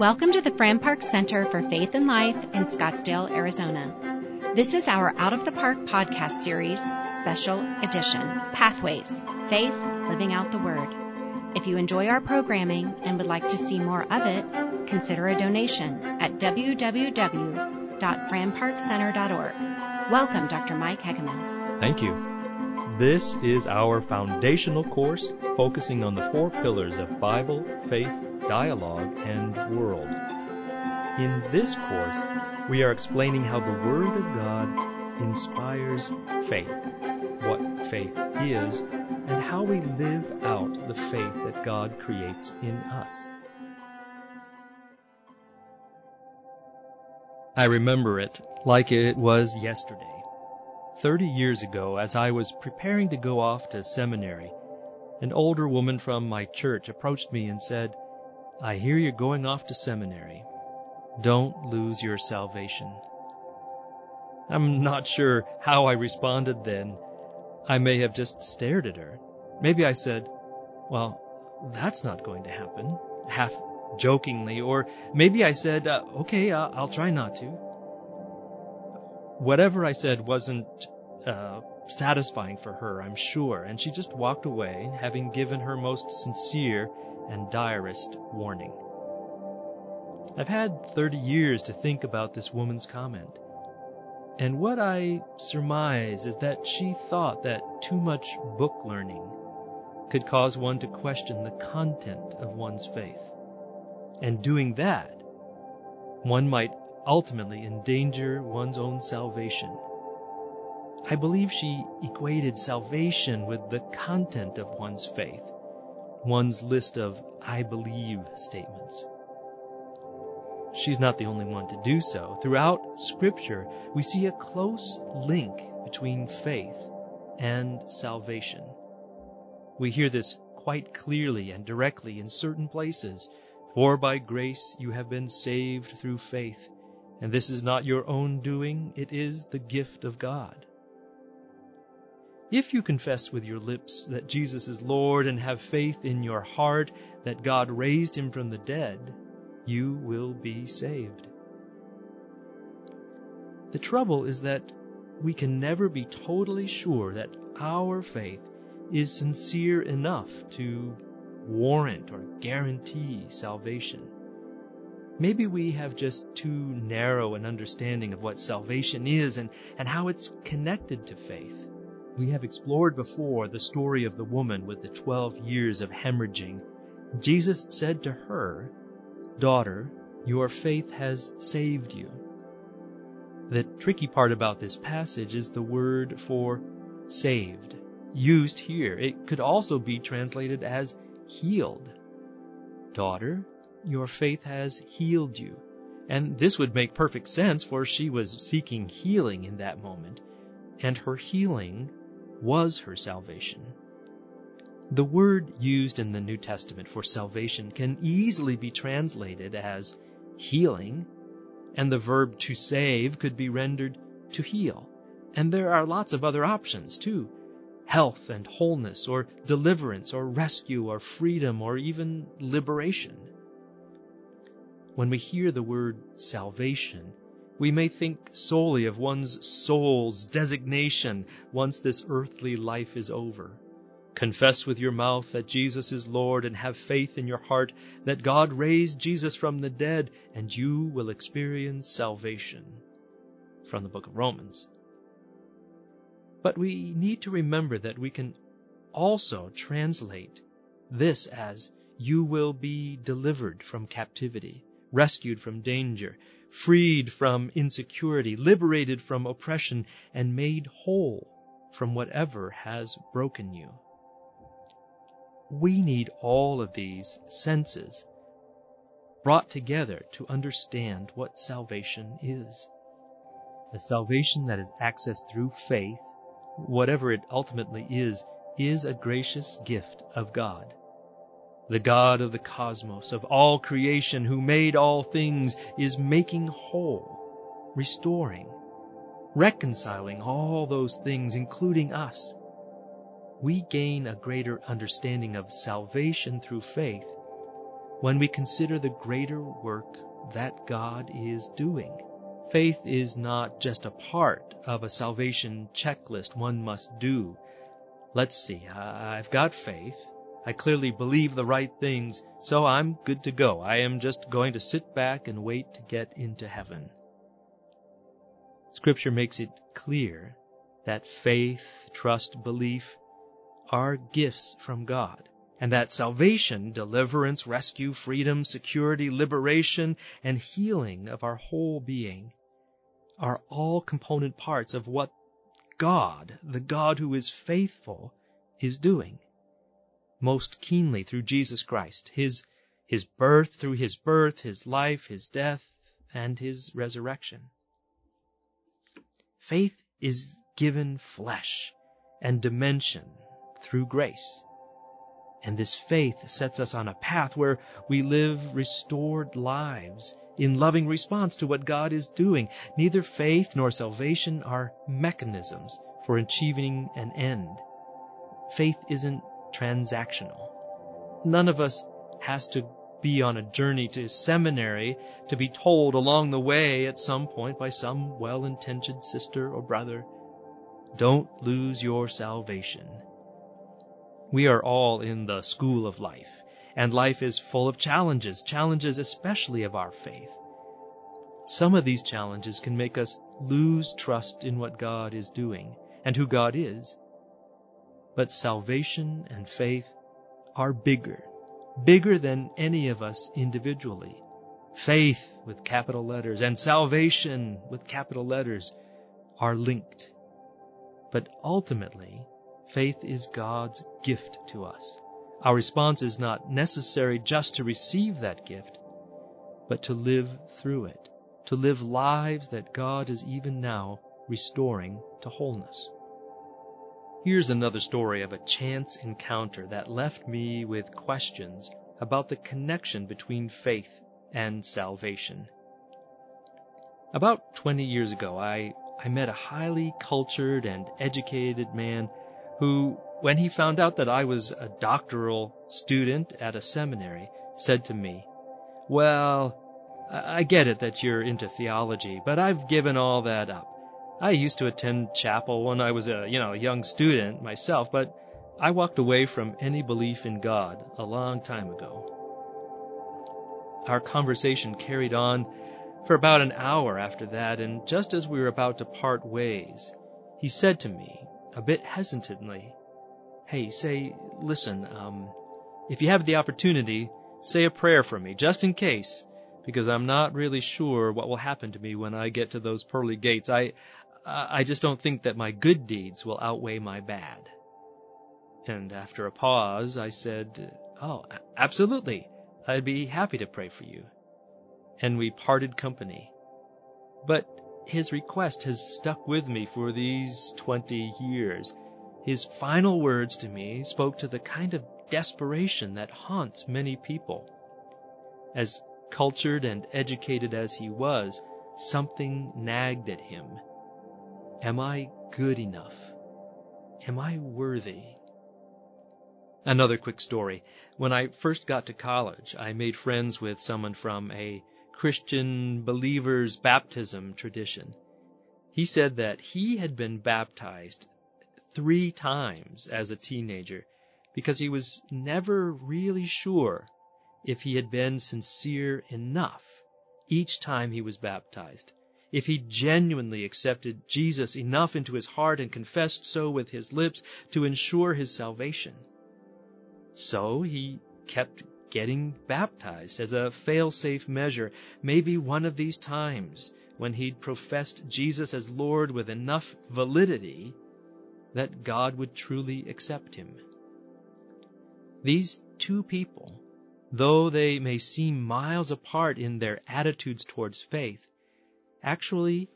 Welcome to the Fran Park Center for Faith and Life in Scottsdale, Arizona. This is our Out of the Park podcast series, special edition Pathways Faith Living Out the Word. If you enjoy our programming and would like to see more of it, consider a donation at www.franparkcenter.org. Welcome, Dr. Mike Hegeman. Thank you. This is our foundational course focusing on the four pillars of Bible, faith, dialogue, and world. In this course, we are explaining how the Word of God inspires faith, what faith is, and how we live out the faith that God creates in us. I remember it like it was yesterday. Thirty years ago, as I was preparing to go off to seminary, an older woman from my church approached me and said, I hear you're going off to seminary. Don't lose your salvation. I'm not sure how I responded then. I may have just stared at her. Maybe I said, Well, that's not going to happen, half jokingly, or maybe I said, uh, Okay, uh, I'll try not to. Whatever I said wasn't uh, satisfying for her, I'm sure, and she just walked away, having given her most sincere and direst warning. I've had 30 years to think about this woman's comment. And what I surmise is that she thought that too much book learning could cause one to question the content of one's faith. And doing that, one might ultimately endanger one's own salvation. I believe she equated salvation with the content of one's faith one's list of I believe statements. She's not the only one to do so. Throughout Scripture, we see a close link between faith and salvation. We hear this quite clearly and directly in certain places. For by grace you have been saved through faith, and this is not your own doing, it is the gift of God. If you confess with your lips that Jesus is Lord and have faith in your heart that God raised him from the dead, you will be saved. The trouble is that we can never be totally sure that our faith is sincere enough to warrant or guarantee salvation. Maybe we have just too narrow an understanding of what salvation is and, and how it's connected to faith. We have explored before the story of the woman with the 12 years of hemorrhaging. Jesus said to her, Daughter, your faith has saved you. The tricky part about this passage is the word for saved, used here. It could also be translated as healed. Daughter, your faith has healed you. And this would make perfect sense, for she was seeking healing in that moment, and her healing was her salvation. The word used in the New Testament for salvation can easily be translated as healing, and the verb to save could be rendered to heal. And there are lots of other options too. Health and wholeness, or deliverance, or rescue, or freedom, or even liberation. When we hear the word salvation, we may think solely of one's soul's designation once this earthly life is over. Confess with your mouth that Jesus is Lord and have faith in your heart that God raised Jesus from the dead and you will experience salvation. From the book of Romans. But we need to remember that we can also translate this as you will be delivered from captivity, rescued from danger, freed from insecurity, liberated from oppression, and made whole from whatever has broken you. We need all of these senses brought together to understand what salvation is. The salvation that is accessed through faith, whatever it ultimately is, is a gracious gift of God. The God of the cosmos, of all creation, who made all things, is making whole, restoring, reconciling all those things, including us. We gain a greater understanding of salvation through faith when we consider the greater work that God is doing. Faith is not just a part of a salvation checklist one must do. Let's see, I've got faith. I clearly believe the right things, so I'm good to go. I am just going to sit back and wait to get into heaven. Scripture makes it clear that faith, trust, belief are gifts from God, and that salvation, deliverance, rescue, freedom, security, liberation, and healing of our whole being are all component parts of what God, the God who is faithful, is doing. Most keenly through Jesus Christ, His, His birth, through His birth, His life, His death, and His resurrection. Faith is given flesh and dimension through grace. And this faith sets us on a path where we live restored lives in loving response to what God is doing. Neither faith nor salvation are mechanisms for achieving an end. Faith isn't transactional. None of us has to be on a journey to seminary to be told along the way at some point by some well-intentioned sister or brother, don't lose your salvation. We are all in the school of life, and life is full of challenges, challenges especially of our faith. Some of these challenges can make us lose trust in what God is doing and who God is. But salvation and faith are bigger bigger than any of us individually. Faith with capital letters and salvation with capital letters are linked. But ultimately, faith is God's gift to us. Our response is not necessary just to receive that gift, but to live through it, to live lives that God is even now restoring to wholeness. Here's another story of a chance encounter that left me with questions about the connection between faith and salvation. About 20 years ago, I, I met a highly cultured and educated man who, when he found out that I was a doctoral student at a seminary, said to me, Well, I get it that you're into theology, but I've given all that up. I used to attend chapel when I was a, you know, a young student myself, but I walked away from any belief in God a long time ago. Our conversation carried on for about an hour after that, and just as we were about to part ways, he said to me, a bit hesitantly, Hey, say, listen, um, if you have the opportunity, say a prayer for me, just in case, because I'm not really sure what will happen to me when I get to those pearly gates. I, I just don't think that my good deeds will outweigh my bad. And after a pause, I said, Oh, absolutely. I'd be happy to pray for you. And we parted company. But his request has stuck with me for these 20 years. His final words to me spoke to the kind of desperation that haunts many people. As cultured and educated as he was, something nagged at him Am I good enough? Am I worthy? Another quick story. When I first got to college, I made friends with someone from a Christian believer's baptism tradition. He said that he had been baptized three times as a teenager because he was never really sure if he had been sincere enough each time he was baptized if he genuinely accepted Jesus enough into his heart and confessed so with his lips to ensure his salvation. So he kept getting baptized as a fail-safe measure, maybe one of these times when he'd professed Jesus as Lord with enough validity that God would truly accept him. These two people, though they may seem miles apart in their attitudes towards faith, actually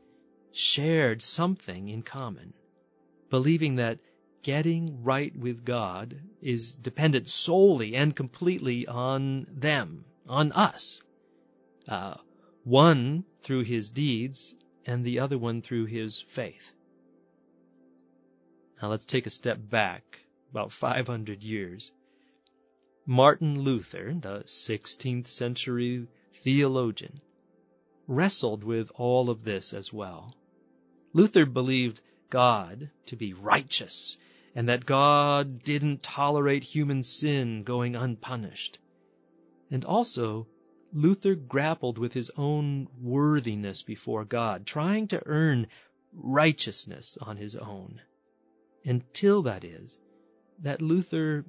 shared something in common, believing that getting right with God is dependent solely and completely on them, on us. Uh, one through his deeds and the other one through his faith. Now let's take a step back about 500 years. Martin Luther, the 16th century theologian, wrestled with all of this as well. Luther believed God to be righteous and that God didn't tolerate human sin going unpunished. And also, Luther grappled with his own worthiness before God, trying to earn righteousness on his own. Until that is, that Luther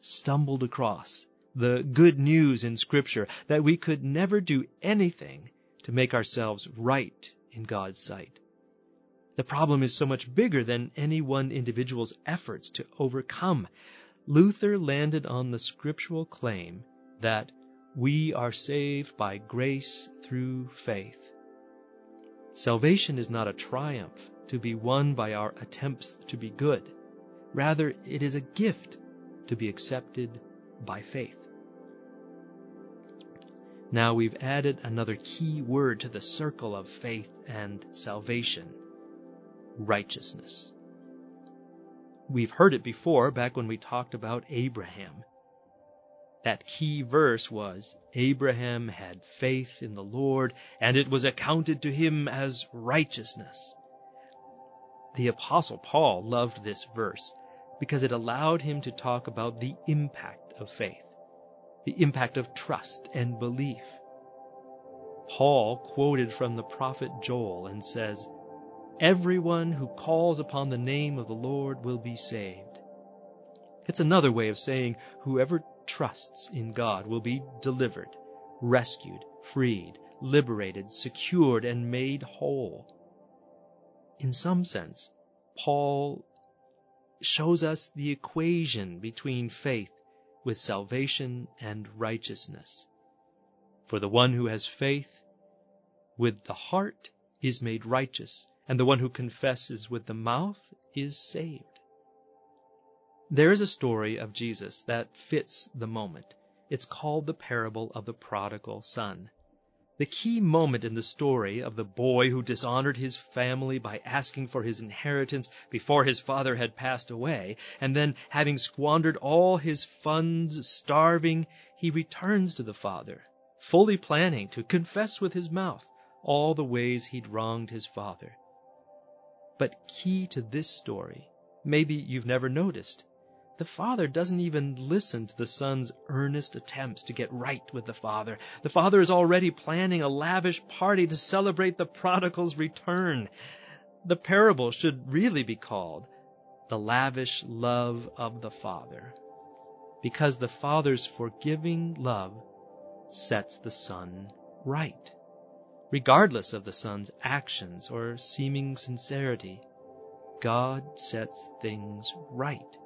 stumbled across the good news in Scripture that we could never do anything to make ourselves right in God's sight. The problem is so much bigger than any one individual's efforts to overcome. Luther landed on the scriptural claim that we are saved by grace through faith. Salvation is not a triumph to be won by our attempts to be good. Rather, it is a gift to be accepted by faith. Now we've added another key word to the circle of faith and salvation righteousness. We've heard it before back when we talked about Abraham. That key verse was Abraham had faith in the Lord, and it was accounted to him as righteousness. The Apostle Paul loved this verse because it allowed him to talk about the impact of faith, the impact of trust and belief. Paul quoted from the prophet Joel and says, Everyone who calls upon the name of the Lord will be saved. It's another way of saying whoever trusts in God will be delivered, rescued, freed, liberated, secured, and made whole. In some sense, Paul shows us the equation between faith with salvation and righteousness. For the one who has faith with the heart is made righteous, and the one who confesses with the mouth is saved. There is a story of Jesus that fits the moment. It's called the parable of the prodigal son. The key moment in the story of the boy who dishonored his family by asking for his inheritance before his father had passed away, and then, having squandered all his funds, starving, he returns to the father, fully planning to confess with his mouth all the ways he'd wronged his father. But key to this story, maybe you've never noticed, the father doesn't even listen to the son's earnest attempts to get right with the father. The father is already planning a lavish party to celebrate the prodigal's return. The parable should really be called The Lavish Love of the Father, because the father's forgiving love sets the son right, regardless of the son's actions or seeming sincerity. God sets things right.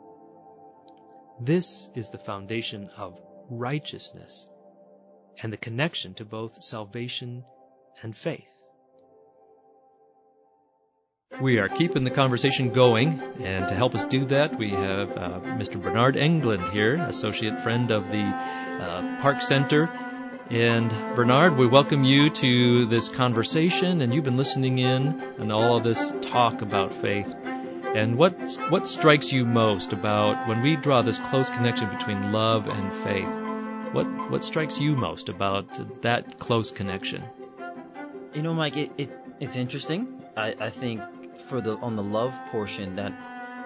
This is the foundation of righteousness and the connection to both salvation and faith. We are keeping the conversation going, and to help us do that, we have uh, Mr. Bernard England here, associate friend of the uh, Park Center. And Bernard, we welcome you to this conversation, and you've been listening in and all of this talk about faith. And what what strikes you most about when we draw this close connection between love and faith? What what strikes you most about that close connection? You know, Mike, it, it it's interesting. I, I think for the on the love portion that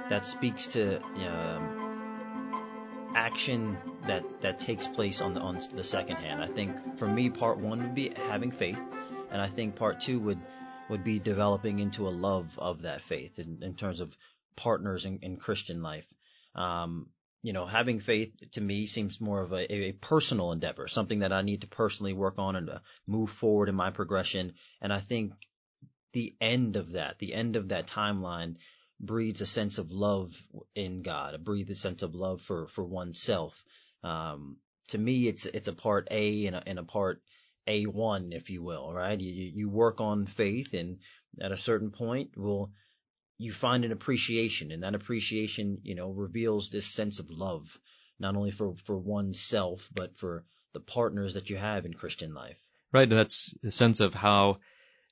that speaks to um, action that that takes place on the on the second hand. I think for me, part one would be having faith, and I think part two would would be developing into a love of that faith in, in terms of partners in, in Christian life. Um, you know, having faith to me seems more of a, a personal endeavor, something that I need to personally work on and move forward in my progression. And I think the end of that, the end of that timeline breeds a sense of love in God, breeds a sense of love for, for oneself. Um, to me, it's, it's a part A and a, and a part a1, if you will, right? You, you work on faith and at a certain point will you find an appreciation and that appreciation, you know, reveals this sense of love, not only for, for oneself, but for the partners that you have in Christian life. Right. And that's the sense of how,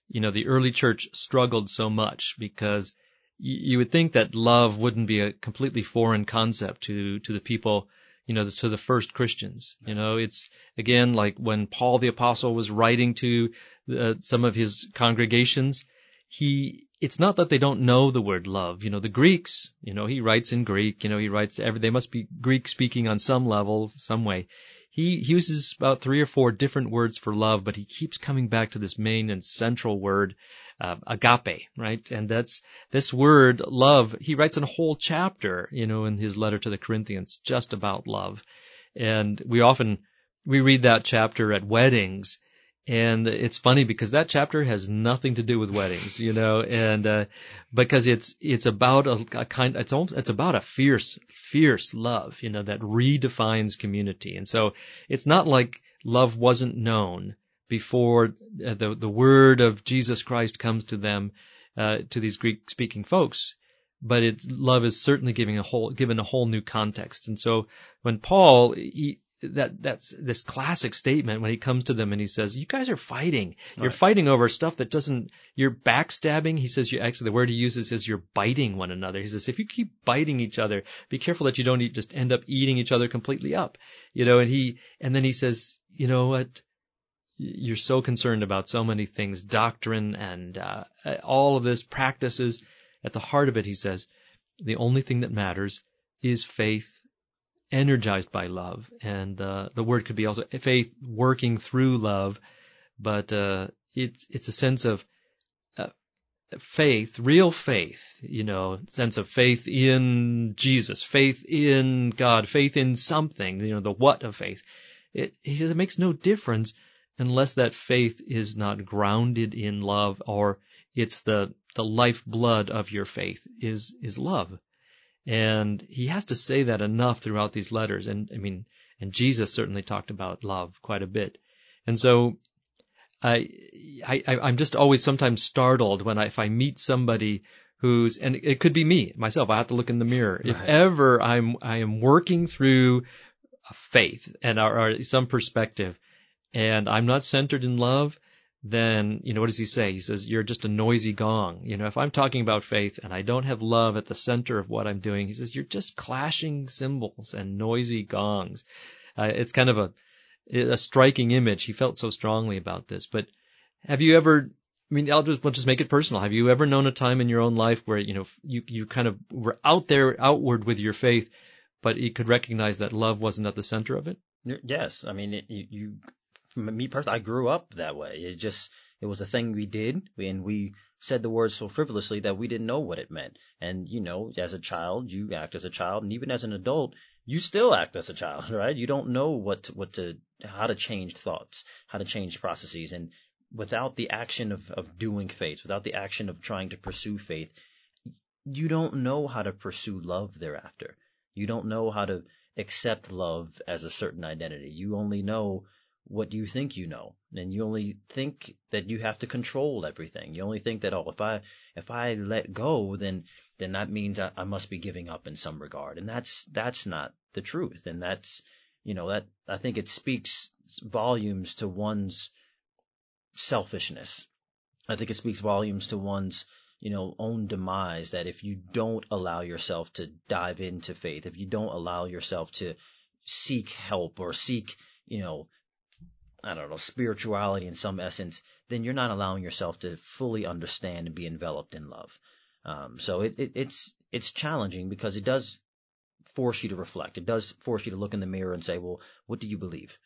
you know, the early church struggled so much because you would think that love wouldn't be a completely foreign concept to, to the people you know, to the first Christians. You know, it's again like when Paul the apostle was writing to uh, some of his congregations, he, it's not that they don't know the word love. You know, the Greeks, you know, he writes in Greek, you know, he writes every, they must be Greek speaking on some level, some way. He, uses about three or four different words for love, but he keeps coming back to this main and central word, uh, agape, right? And that's this word love. He writes a whole chapter, you know, in his letter to the Corinthians, just about love. And we often we read that chapter at weddings, and it's funny because that chapter has nothing to do with weddings, you know, and uh, because it's it's about a, a kind it's almost it's about a fierce fierce love, you know, that redefines community, and so it's not like love wasn't known before uh, the the word of Jesus Christ comes to them uh, to these Greek speaking folks, but it love is certainly giving a whole given a whole new context, and so when Paul he that that's this classic statement when he comes to them and he says, "You guys are fighting. You're right. fighting over stuff that doesn't. You're backstabbing." He says, "You actually the word he uses is you're biting one another." He says, "If you keep biting each other, be careful that you don't eat, just end up eating each other completely up." You know, and he and then he says, "You know what? You're so concerned about so many things, doctrine and uh, all of this practices. At the heart of it, he says, the only thing that matters is faith energized by love. And uh, the word could be also faith working through love, but uh, it's it's a sense of uh, faith, real faith, you know, sense of faith in Jesus, faith in God, faith in something, you know, the what of faith. It, he says it makes no difference unless that faith is not grounded in love or it's the the lifeblood of your faith is is love. And he has to say that enough throughout these letters. And I mean, and Jesus certainly talked about love quite a bit. And so I, I, I'm just always sometimes startled when I, if I meet somebody who's, and it could be me, myself, I have to look in the mirror. Right. If ever I'm, I am working through a faith and or some perspective and I'm not centered in love, then, you know, what does he say? He says, you're just a noisy gong. You know, if I'm talking about faith and I don't have love at the center of what I'm doing, he says, you're just clashing cymbals and noisy gongs. Uh, it's kind of a, a striking image. He felt so strongly about this. But have you ever, I mean, I'll just, just make it personal. Have you ever known a time in your own life where, you know, you, you kind of were out there, outward with your faith, but you could recognize that love wasn't at the center of it? Yes. I mean, it, you, you me personally, I grew up that way. It just it was a thing we did, and we said the words so frivolously that we didn't know what it meant. And you know, as a child, you act as a child, and even as an adult, you still act as a child, right? You don't know what to, what to how to change thoughts, how to change processes, and without the action of of doing faith, without the action of trying to pursue faith, you don't know how to pursue love thereafter. You don't know how to accept love as a certain identity. You only know what do you think you know? And you only think that you have to control everything. You only think that oh if i if i let go then then that means I, I must be giving up in some regard. And that's that's not the truth. And that's you know that i think it speaks volumes to one's selfishness. I think it speaks volumes to one's you know own demise that if you don't allow yourself to dive into faith if you don't allow yourself to seek help or seek you know I don't know, spirituality in some essence, then you're not allowing yourself to fully understand and be enveloped in love. Um, so it, it, it's it's challenging because it does force you to reflect. It does force you to look in the mirror and say, well, what do you believe?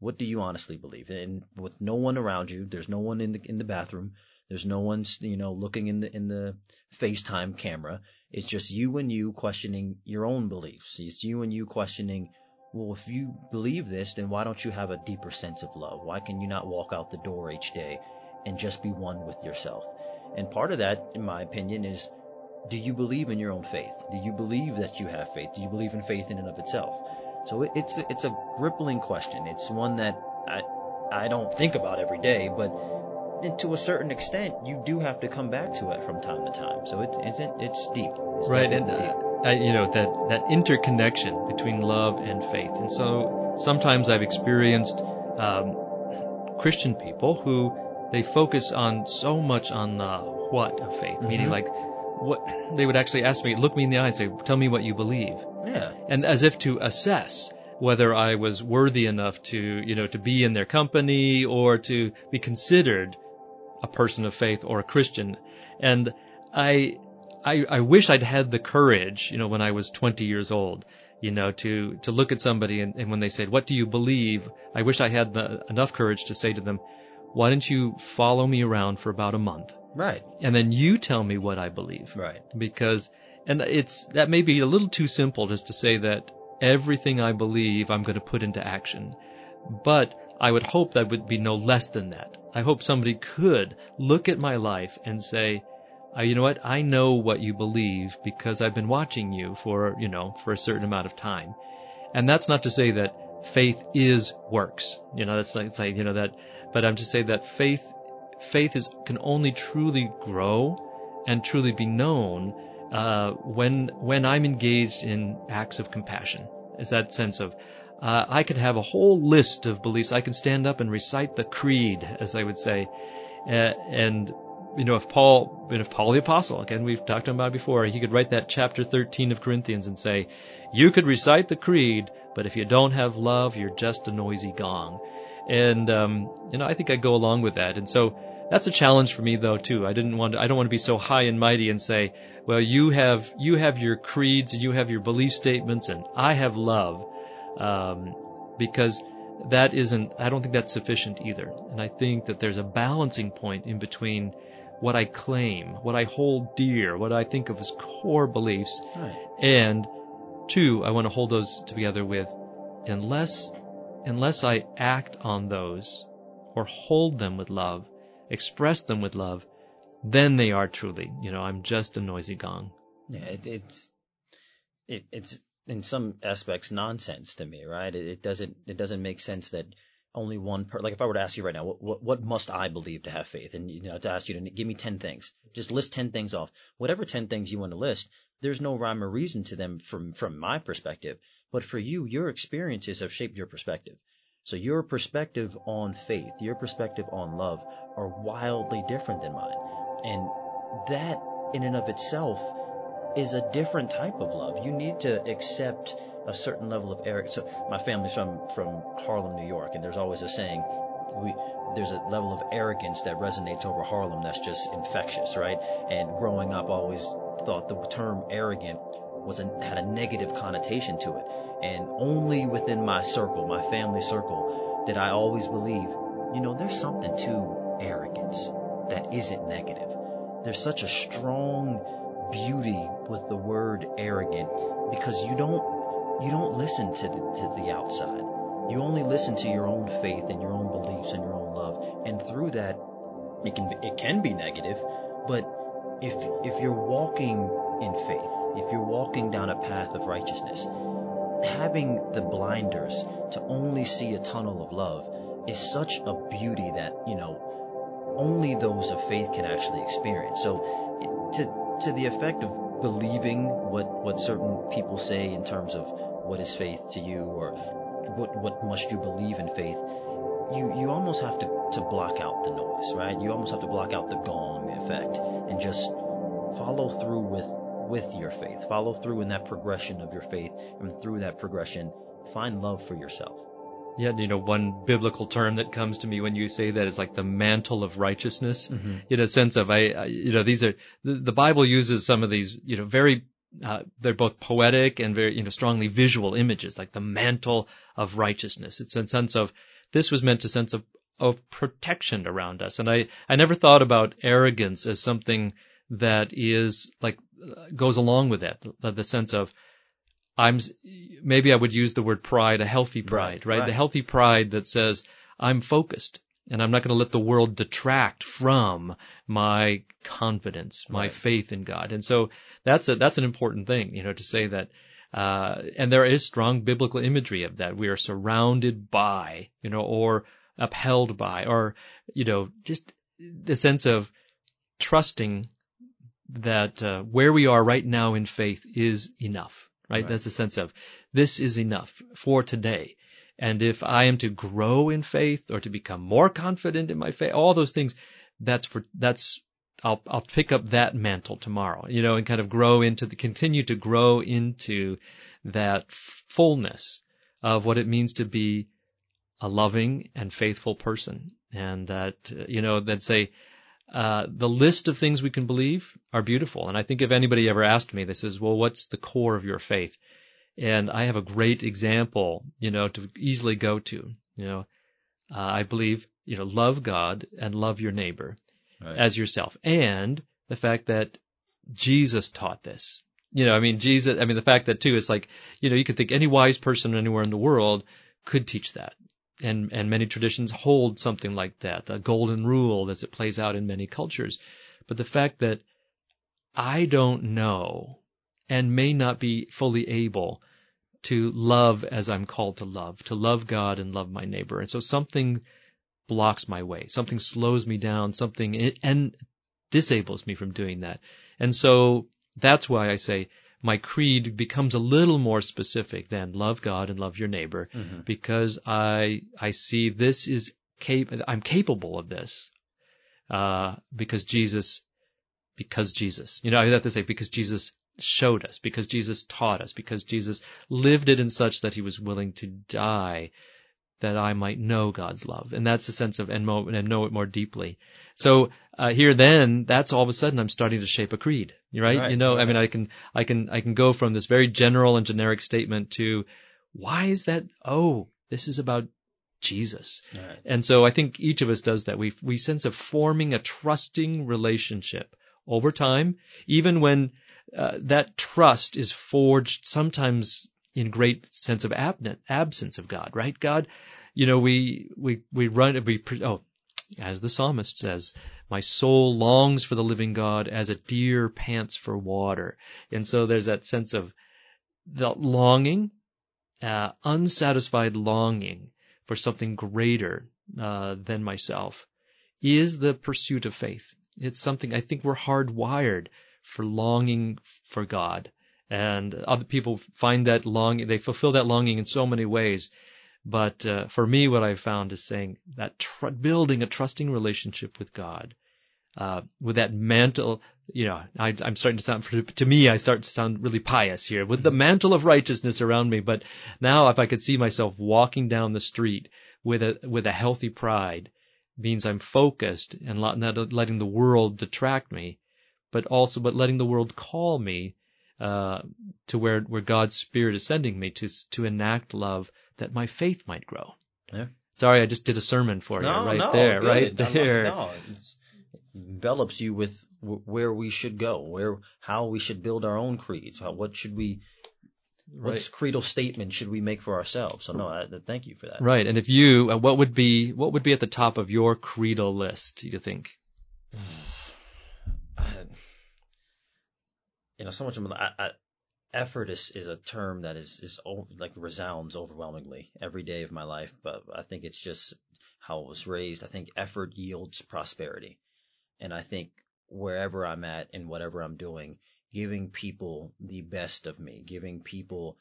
What do you honestly believe? And with no one around you, there's no one in the in the bathroom. There's no one, you know, looking in the in the FaceTime camera. It's just you and you questioning your own beliefs. It's you and you questioning well, if you believe this, then why don't you have a deeper sense of love? Why can you not walk out the door each day and just be one with yourself? And part of that, in my opinion, is do you believe in your own faith? Do you believe that you have faith? Do you believe in faith in and of itself? So it's it's a gripping question. It's one that I I don't think about every day, but to a certain extent, you do have to come back to it from time to time. So it, it's it's deep. It's right, and uh, uh, you know that that interconnection between love and faith. And so sometimes I've experienced um, Christian people who they focus on so much on the what of faith, mm-hmm. meaning like what they would actually ask me, look me in the eye and say, tell me what you believe. Yeah. And as if to assess whether I was worthy enough to, you know, to be in their company or to be considered a person of faith or a Christian. And I, I, I wish I'd had the courage, you know, when I was 20 years old, you know, to, to look at somebody and, and when they said, what do you believe? I wish I had the, enough courage to say to them, why don't you follow me around for about a month? Right. And then you tell me what I believe. Right. Because, and it's, that may be a little too simple just to say that everything I believe I'm going to put into action. But I would hope that would be no less than that. I hope somebody could look at my life and say, uh, you know what? I know what you believe because I've been watching you for, you know, for a certain amount of time. And that's not to say that faith is works. You know, that's not saying, you know, that, but I'm to say that faith, faith is, can only truly grow and truly be known, uh, when, when I'm engaged in acts of compassion. Is that sense of, uh, I could have a whole list of beliefs. I can stand up and recite the creed, as I would say, uh, and you know, if Paul, and if Paul the apostle, again, we've talked about before, he could write that chapter 13 of Corinthians and say, you could recite the creed, but if you don't have love, you're just a noisy gong. And, um, you know, I think I go along with that. And so that's a challenge for me though, too. I didn't want to, I don't want to be so high and mighty and say, well, you have, you have your creeds and you have your belief statements and I have love. Um, because that isn't, I don't think that's sufficient either. And I think that there's a balancing point in between what I claim, what I hold dear, what I think of as core beliefs. Right. And two, I want to hold those together with unless, unless I act on those or hold them with love, express them with love, then they are truly, you know, I'm just a noisy gong. Yeah, it, it's it, it's in some aspects nonsense to me, right? It, it doesn't it doesn't make sense that only one per like if I were to ask you right now, what, what what must I believe to have faith? And you know, to ask you to give me ten things, just list ten things off. Whatever ten things you want to list, there's no rhyme or reason to them from from my perspective. But for you, your experiences have shaped your perspective. So your perspective on faith, your perspective on love are wildly different than mine. And that in and of itself is a different type of love. You need to accept a certain level of arrogance. So my family's from from Harlem, New York, and there's always a saying, we there's a level of arrogance that resonates over Harlem that's just infectious, right? And growing up, always thought the term arrogant was a, had a negative connotation to it, and only within my circle, my family circle, did I always believe, you know, there's something to arrogance that isn't negative. There's such a strong beauty with the word arrogant because you don't you don't listen to the, to the outside. You only listen to your own faith and your own beliefs and your own love, and through that, it can be, it can be negative. But if if you're walking in faith, if you're walking down a path of righteousness, having the blinders to only see a tunnel of love is such a beauty that you know only those of faith can actually experience. So to to the effect of believing what what certain people say in terms of what is faith to you or what what must you believe in faith you you almost have to to block out the noise right? You almost have to block out the gong effect and just follow through with with your faith. Follow through in that progression of your faith and through that progression find love for yourself yeah, you know, one biblical term that comes to me when you say that is like the mantle of righteousness, mm-hmm. in a sense of, I, I, you know, these are, the, the Bible uses some of these, you know, very uh, they're both poetic and very, you know, strongly visual images, like the mantle of righteousness. It's a sense of, this was meant to sense of, of protection around us. And I, I never thought about arrogance as something that is like, goes along with that, the, the sense of, I'm, maybe I would use the word pride, a healthy pride, right? Right. The healthy pride that says, I'm focused and I'm not going to let the world detract from my confidence, my Right. faith in God. And so that's a, that's an important thing, you know, to say that, uh, and there is strong biblical imagery of that. We are surrounded by, you know, or upheld by, or, you know, just the sense of trusting that, uh, where we are right now in faith is enough, right? Right. That's the sense of this is enough for today. And if I am to grow in faith or to become more confident in my faith, all those things, that's for, that's, I'll I'll pick up that mantle tomorrow, you know, and kind of grow into the continue to grow into that fullness of what it means to be a loving and faithful person, and that you know that say uh, the list of things we can believe are beautiful. And I think if anybody ever asked me, this is, well, what's the core of your faith? And I have a great example, you know, to easily go to. You know, uh, I believe, you know, love God and love your neighbor right. as yourself. And the fact that Jesus taught this. You know, I mean, Jesus, I mean, the fact that too is like, you know, you could think any wise person anywhere in the world could teach that and and many traditions hold something like that, the golden rule as it plays out in many cultures. But the fact that I don't know and may not be fully able to love as I'm called to love, to love God and love my neighbor. And so something blocks my way, something slows me down, something and disables me from doing that. And so that's why I say my creed becomes a little more specific than love God and love your neighbor mm-hmm. because I I see this is cap- I'm capable of this uh, because Jesus because Jesus you know I have to say because Jesus showed us because Jesus taught us because Jesus lived it in such that he was willing to die that I might know God's love. And that's a sense of, and, mo- and know it more deeply. So, uh, here then, that's all of a sudden I'm starting to shape a creed, right? right you know, right. I mean, I can, I can, I can go from this very general and generic statement to, why is that? Oh, this is about Jesus. Right. And so I think each of us does that. We, we sense of forming a trusting relationship over time, even when, uh, that trust is forged sometimes in great sense of absence of God, right? God, you know, we, we, we run, we, oh, as the psalmist says, my soul longs for the living God as a deer pants for water. And so there's that sense of the longing, uh, unsatisfied longing for something greater, uh, than myself is the pursuit of faith. It's something I think we're hardwired for longing for God and other people find that longing, they fulfill that longing in so many ways. But uh, for me, what I've found is saying that tr- building a trusting relationship with God, uh, with that mantle, you know, I, am starting to sound, to me, I start to sound really pious here, with the mantle of righteousness around me. But now, if I could see myself walking down the street with a with a healthy pride, means I'm focused and not letting the world detract me, but also but letting the world call me uh, to where where God's Spirit is sending me to to enact love that my faith might grow. Yeah. Sorry, I just did a sermon for no, you right no, there, good. right there. No, it envelops you with where we should go, where how we should build our own creeds, how, what should we Right. What creedal statement should we make for ourselves? So no, I, thank you for that. Right. And if you, uh, what would be, what would be at the top of your creedal list? Do you think? You know, so much of I, I, effort is, is a term that is, is like resounds overwhelmingly every day of my life, but I think it's just how it was raised. I think effort yields prosperity. And I think wherever I'm at and whatever I'm doing, giving people the best of me, giving people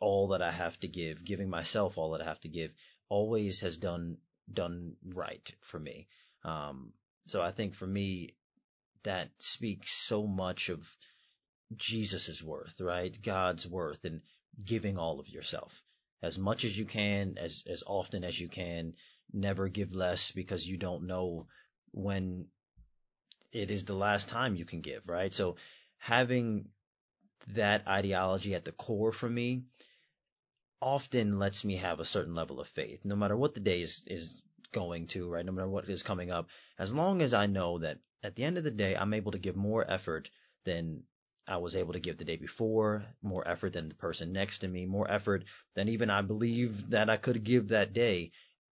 all that I have to give, giving myself all that I have to give, always has done done right for me. Um, so I think for me, that speaks so much of Jesus' worth, right? God's worth and giving all of yourself as much as you can, as, as often as you can. Never give less because you don't know when it is the last time you can give, right? So having that ideology at the core for me often lets me have a certain level of faith, no matter what the day is, is going to, right? No matter what is coming up, as long as I know that at the end of the day, I'm able to give more effort than I was able to give the day before, more effort than the person next to me, more effort than even I believe that I could give that day.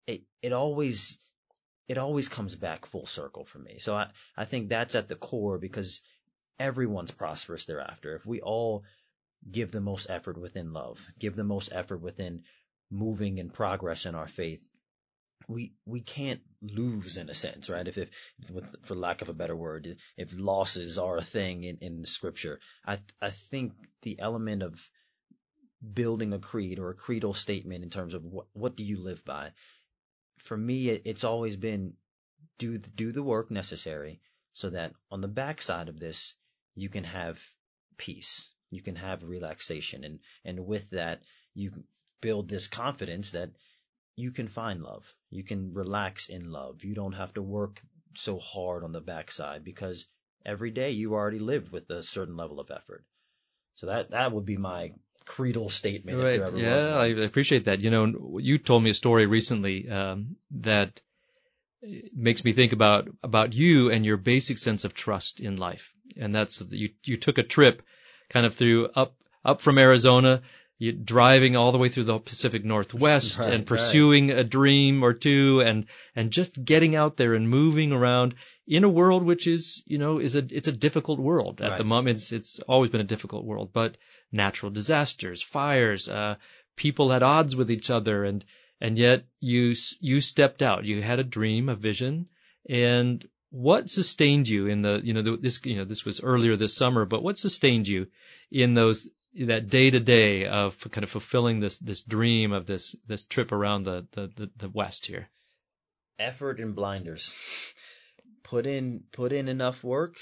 It, it always, it always comes back full circle for me. So I, I think that's at the core because everyone's prosperous thereafter. If we all give the most effort within love, give the most effort within moving and progress in our faith, we we can't lose in a sense, right? If, if with, for lack of a better word, if losses are a thing in, in scripture, I I think the element of building a creed or a creedal statement in terms of what what do you live by, for me it, it's always been do do the work necessary so that on the backside of this, you can have peace. You can have relaxation. And, and with that, you build this confidence that you can find love. You can relax in love. You don't have to work so hard on the backside because every day you already live with a certain level of effort. So that, that would be my creedal statement. Right. yeah, I appreciate that. You know, you told me a story recently um, that makes me think about about you and your basic sense of trust in life. And that's you you took a trip kind of through up up from Arizona, driving all the way through the Pacific Northwest right, and pursuing right. a dream or two and and just getting out there and moving around in a world which is, you know, is a it's a difficult world at right. the moment. It's it's always been a difficult world, but natural disasters, fires, uh people at odds with each other and and yet you you stepped out. You had a dream, a vision, and what sustained you in the you know this you know this was earlier this summer, but what sustained you in those that day to day of kind of fulfilling this this dream of this this trip around the the the, the West here? Effort and blinders. put in put in enough work,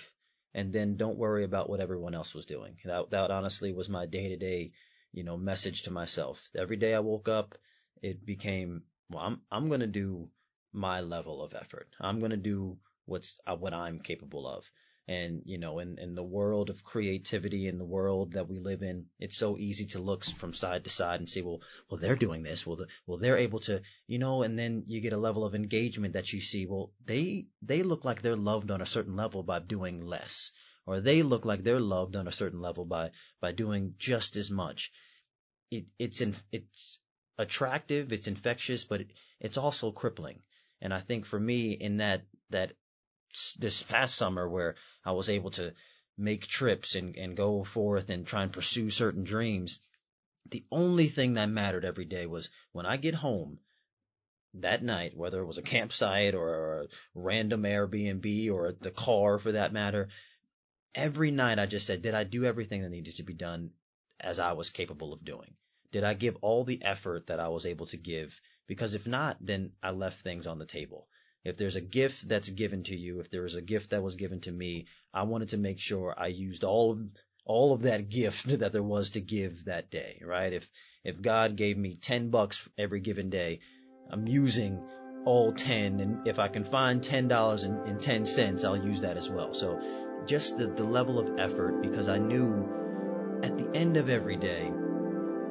and then don't worry about what everyone else was doing. That that honestly was my day to day you know message to myself. Every day I woke up it became well i'm i'm going to do my level of effort i'm going to do what's uh, what i'm capable of and you know in in the world of creativity in the world that we live in it's so easy to look from side to side and see, well well they're doing this well the, well they're able to you know and then you get a level of engagement that you see well they they look like they're loved on a certain level by doing less or they look like they're loved on a certain level by by doing just as much it it's in it's attractive, it's infectious, but it's also crippling. And I think for me in that, that this past summer where I was able to make trips and, and go forth and try and pursue certain dreams, the only thing that mattered every day was when I get home that night, whether it was a campsite or a random Airbnb or the car for that matter, every night I just said, did I do everything that needed to be done as I was capable of doing? Did I give all the effort that I was able to give? Because if not, then I left things on the table. If there's a gift that's given to you, if there was a gift that was given to me, I wanted to make sure I used all of all of that gift that there was to give that day, right? If if God gave me 10 bucks every given day, I'm using all 10 and if I can find $10 and, and 10 cents, I'll use that as well. So just the, the level of effort because I knew at the end of every day,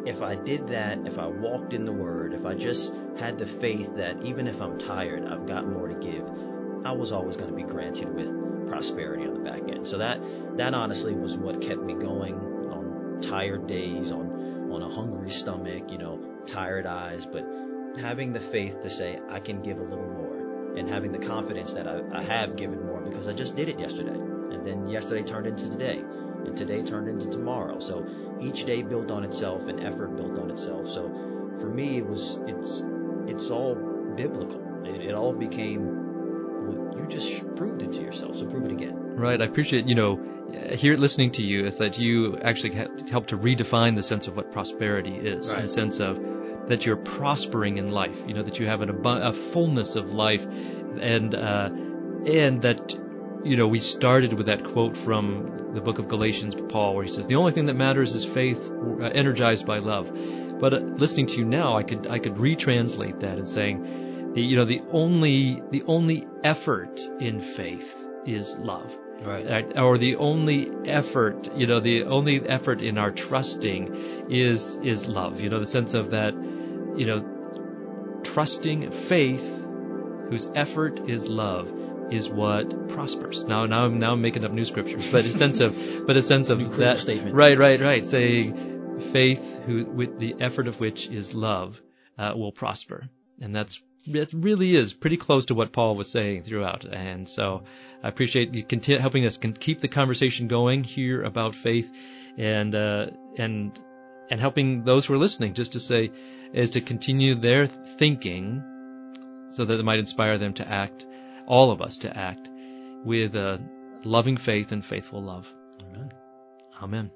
if I did that, if I walked in the Word, if I just had the faith that even if I'm tired, I've got more to give, I was always going to be granted with prosperity on the back end. So that that honestly was what kept me going on tired days, on on a hungry stomach, you know, tired eyes, but having the faith to say I can give a little more, and having the confidence that I, I have given more because I just did it yesterday, and then yesterday turned into today and today turned into tomorrow. So each day built on itself and effort built on itself. So for me, it was it's it's all biblical. It, it all became well, you just proved it to yourself. So prove it again. Right. I appreciate you know here listening to you is that you actually help to redefine the sense of what prosperity is, right. in the sense of that you're prospering in life. You know that you have an abu- a fullness of life, and uh, and that you know, we started with that quote from the book of Galatians, Paul, where he says, "The only thing that matters is faith, uh, energized by love." But uh, listening to you now, I could I could retranslate that and saying, the you know, the only the only effort in faith is love. Right. Or the only effort, you know, the only effort in our trusting is is love. You know, the sense of that, you know, trusting faith whose effort is love is what prospers. Now, now I'm now I'm making up new scriptures, but a sense of, but a sense of that statement. Right, right, right. Saying faith, who with the effort of which is love, uh, will prosper, and that's it. Really is pretty close to what Paul was saying throughout, and so I appreciate you continue helping us keep the conversation going here about faith, and uh, and and helping those who are listening just to say is to continue their thinking so that it might inspire them to act all of us to act with a loving faith and faithful love. Amen. Amen.